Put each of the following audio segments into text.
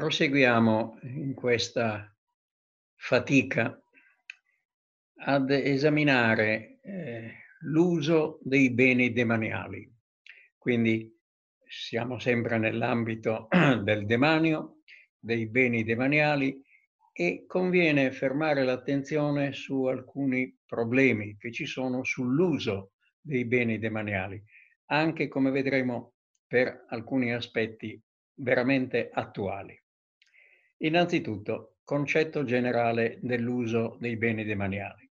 Proseguiamo in questa fatica ad esaminare eh, l'uso dei beni demaniali. Quindi siamo sempre nell'ambito del demanio, dei beni demaniali e conviene fermare l'attenzione su alcuni problemi che ci sono sull'uso dei beni demaniali, anche come vedremo per alcuni aspetti veramente attuali. Innanzitutto, concetto generale dell'uso dei beni demaniali.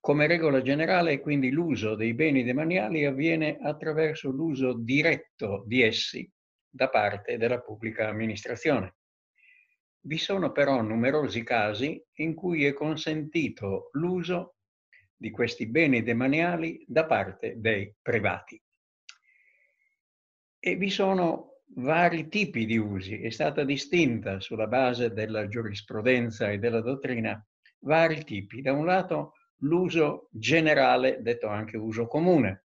Come regola generale, quindi, l'uso dei beni demaniali avviene attraverso l'uso diretto di essi da parte della pubblica amministrazione. Vi sono però numerosi casi in cui è consentito l'uso di questi beni demaniali da parte dei privati. E vi sono vari tipi di usi, è stata distinta sulla base della giurisprudenza e della dottrina vari tipi. Da un lato l'uso generale, detto anche uso comune.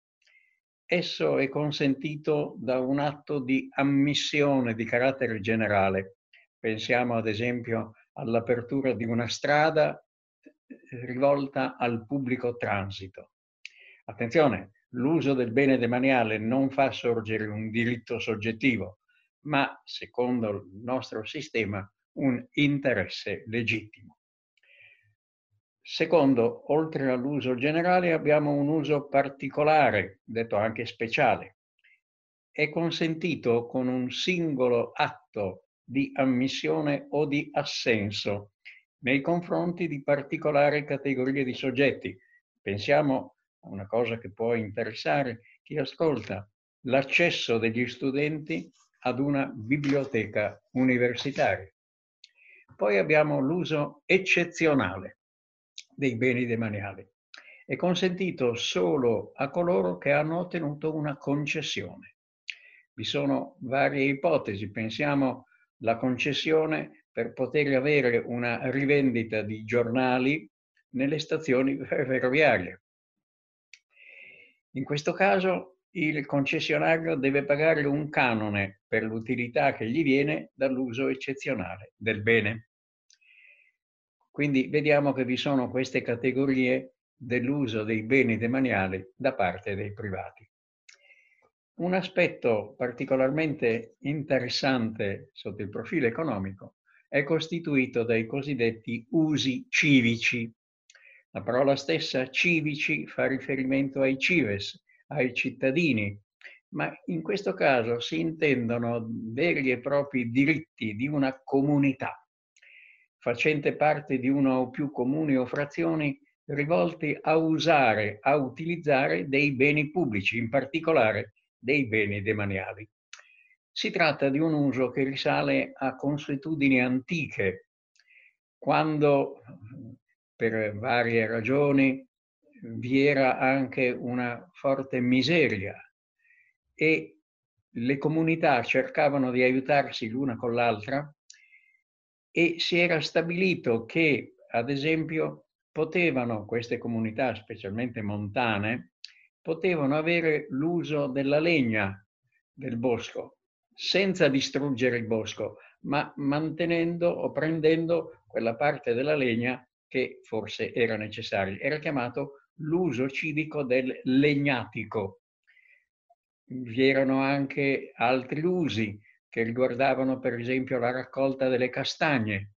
Esso è consentito da un atto di ammissione di carattere generale. Pensiamo ad esempio all'apertura di una strada eh, rivolta al pubblico transito. Attenzione, l'uso del bene demaniale non fa sorgere un diritto soggettivo, ma, secondo il nostro sistema, un interesse legittimo. Secondo, oltre all'uso generale, abbiamo un uso particolare, detto anche speciale. È consentito con un singolo atto di ammissione o di assenso nei confronti di particolari categorie di soggetti. Pensiamo una cosa che può interessare chi ascolta, l'accesso degli studenti ad una biblioteca universitaria. Poi abbiamo l'uso eccezionale dei beni demaniali. È consentito solo a coloro che hanno ottenuto una concessione. Vi sono varie ipotesi, pensiamo alla concessione per poter avere una rivendita di giornali nelle stazioni ferroviarie. In questo caso il concessionario deve pagare un canone per l'utilità che gli viene dall'uso eccezionale del bene. Quindi vediamo che vi sono queste categorie dell'uso dei beni demaniali da parte dei privati. Un aspetto particolarmente interessante sotto il profilo economico è costituito dai cosiddetti usi civici. La parola stessa civici fa riferimento ai cives, ai cittadini, ma in questo caso si intendono veri e propri diritti di una comunità facente parte di una o più comuni o frazioni rivolti a usare, a utilizzare dei beni pubblici, in particolare dei beni demaniali. Si tratta di un uso che risale a consuetudini antiche, quando per varie ragioni vi era anche una forte miseria e le comunità cercavano di aiutarsi l'una con l'altra e si era stabilito che, ad esempio, potevano queste comunità, specialmente montane, potevano avere l'uso della legna del bosco senza distruggere il bosco, ma mantenendo o prendendo quella parte della legna che forse era necessaria. Era chiamato l'uso civico del legnatico. Vi erano anche altri usi, che riguardavano per esempio la raccolta delle castagne.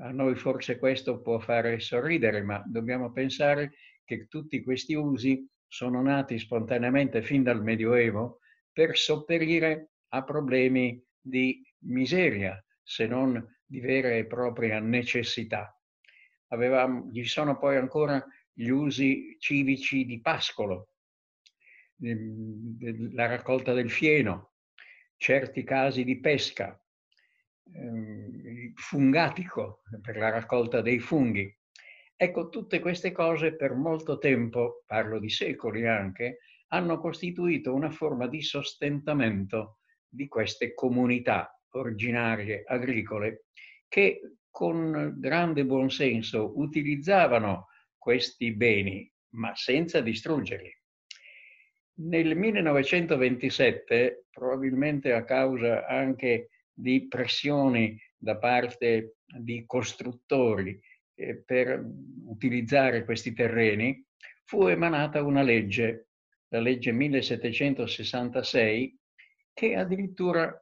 A noi forse questo può fare sorridere, ma dobbiamo pensare che tutti questi usi sono nati spontaneamente fin dal Medioevo per sopperire a problemi di miseria, se non di vera e propria necessità. Avevamo, ci sono poi ancora gli usi civici di pascolo, ehm, la raccolta del fieno, certi casi di pesca, ehm, fungatico per la raccolta dei funghi. Ecco, tutte queste cose per molto tempo, parlo di secoli anche, hanno costituito una forma di sostentamento di queste comunità originarie agricole che con grande buonsenso utilizzavano questi beni, ma senza distruggerli. Nel 1927, probabilmente a causa anche di pressioni da parte di costruttori eh, per utilizzare questi terreni, fu emanata una legge, la legge 1766, che addirittura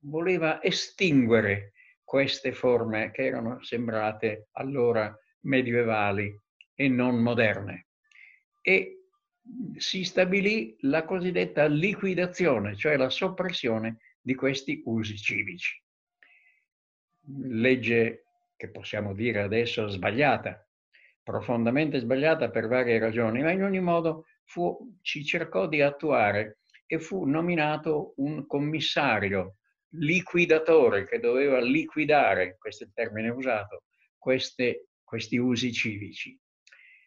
voleva estinguere queste forme che erano sembrate allora medievali e non moderne. E si stabilì la cosiddetta liquidazione, cioè la soppressione di questi usi civici. Legge che possiamo dire adesso sbagliata, profondamente sbagliata per varie ragioni, ma in ogni modo fu, ci cercò di attuare e fu nominato un commissario liquidatore che doveva liquidare, questo è il termine usato, queste, questi usi civici.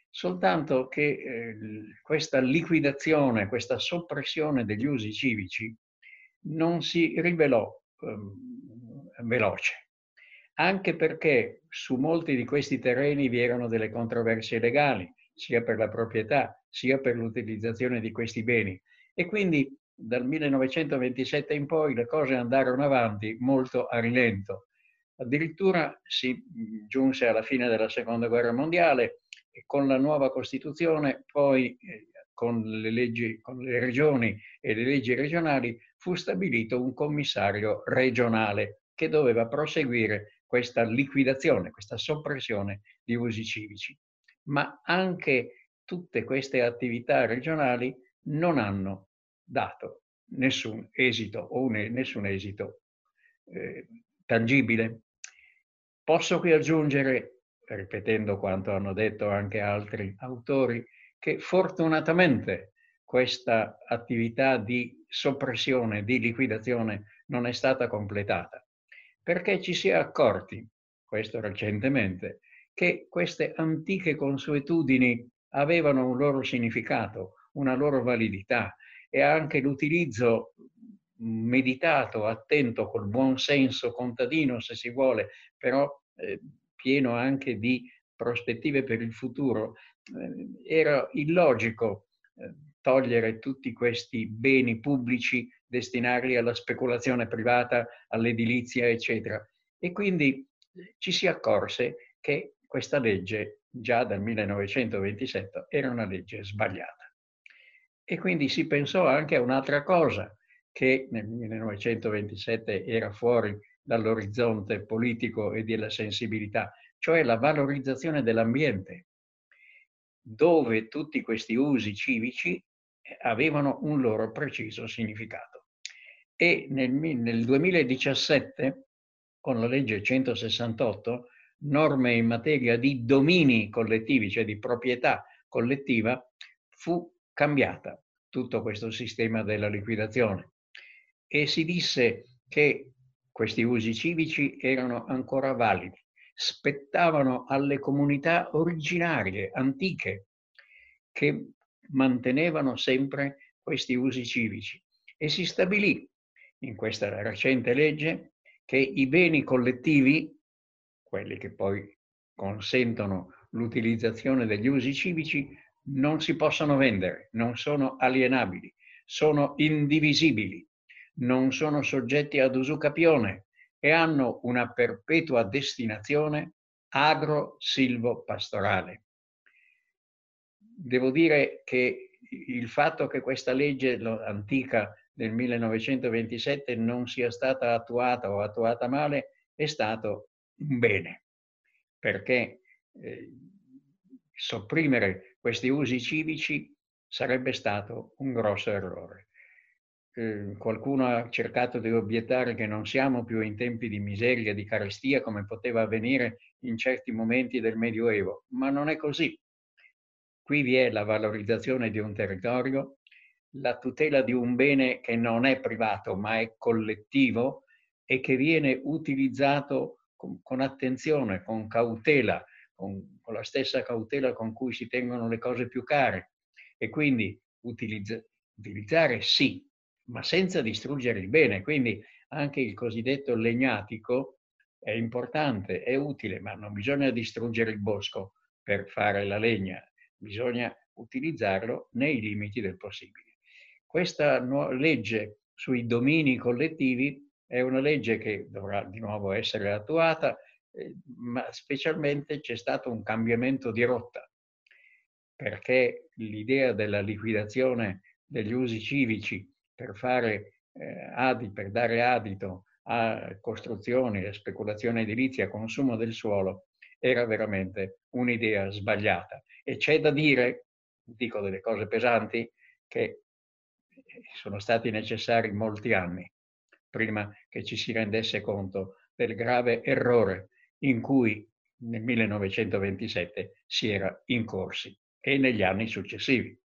Soltanto che eh, questa liquidazione, questa soppressione degli usi civici non si rivelò eh, veloce, anche perché su molti di questi terreni vi erano delle controversie legali, sia per la proprietà, sia per l'utilizzazione di questi beni. E quindi dal 1927 in poi le cose andarono avanti molto a rilento. Addirittura si giunse alla fine della Seconda Guerra Mondiale e con la nuova Costituzione, poi eh, con le, leggi, con le regioni e le leggi regionali, fu stabilito un commissario regionale che doveva proseguire questa liquidazione, questa soppressione di usi civici. Ma anche tutte queste attività regionali non hanno dato nessun esito o nessun esito eh, tangibile. Posso qui aggiungere ripetendo quanto hanno detto anche altri autori, che fortunatamente questa attività di soppressione, di liquidazione non è stata completata, perché ci si è accorti, questo recentemente, che queste antiche consuetudini avevano un loro significato, una loro validità e anche l'utilizzo meditato, attento, col buon senso contadino, se si vuole, però eh, pieno anche di prospettive per il futuro, eh, era illogico eh, togliere tutti questi beni pubblici, destinarli alla speculazione privata, all'edilizia, eccetera. E quindi eh, ci si accorse che questa legge, già dal 1927, era una legge sbagliata. E quindi si pensò anche a un'altra cosa, che nel 1927 era fuori dall'orizzonte politico e della sensibilità, cioè la valorizzazione dell'ambiente, dove tutti questi usi civici eh, avevano un loro preciso significato. E nel, nel 2017, con la legge 168, norme in materia di domini collettivi, cioè di proprietà collettiva, fu cambiata tutto questo sistema della liquidazione e si disse che questi usi civici erano ancora validi, spettavano alle comunità originarie, antiche, che mantenevano sempre questi usi civici. E si stabilì in questa recente legge che i beni collettivi, quelli che poi consentono l'utilizzazione degli usi civici, non si possono vendere, non sono alienabili, sono indivisibili non sono soggetti ad usucapione e hanno una perpetua destinazione agro-silvo-pastorale. Devo dire che il fatto che questa legge antica del 1927 non sia stata attuata o attuata male è stato un bene, perché eh, sopprimere questi usi civici sarebbe stato un grosso errore. Ehm, qualcuno ha cercato di obiettare che non siamo più in tempi di miseria, di carestia come poteva avvenire in certi momenti del Medioevo, ma non è così. Qui vi è la valorizzazione di un territorio, la tutela di un bene che non è privato ma è collettivo e che viene utilizzato con, con attenzione, con cautela, con, con, la stessa cautela con cui si tengono le cose più care. E quindi utilizza, utilizzare sì, ma senza distruggere il bene. Quindi anche il cosiddetto legnatico è importante, è utile, ma non bisogna distruggere il bosco per fare la legna, bisogna utilizzarlo nei limiti del possibile. questa legge sui domini collettivi è una legge che dovrà di nuovo essere attuata, ma specialmente c'è stato un cambiamento di rotta, perché l'idea della liquidazione degli usi civici per fare eh, adi, per dare adito a costruzioni, a speculazione edilizia, a consumo del suolo, era veramente un'idea sbagliata. E c'è da dire, dico delle cose pesanti, che sono stati necessari molti anni prima che ci si rendesse conto del grave errore in cui nel 1927 si era incorsi e negli anni successivi.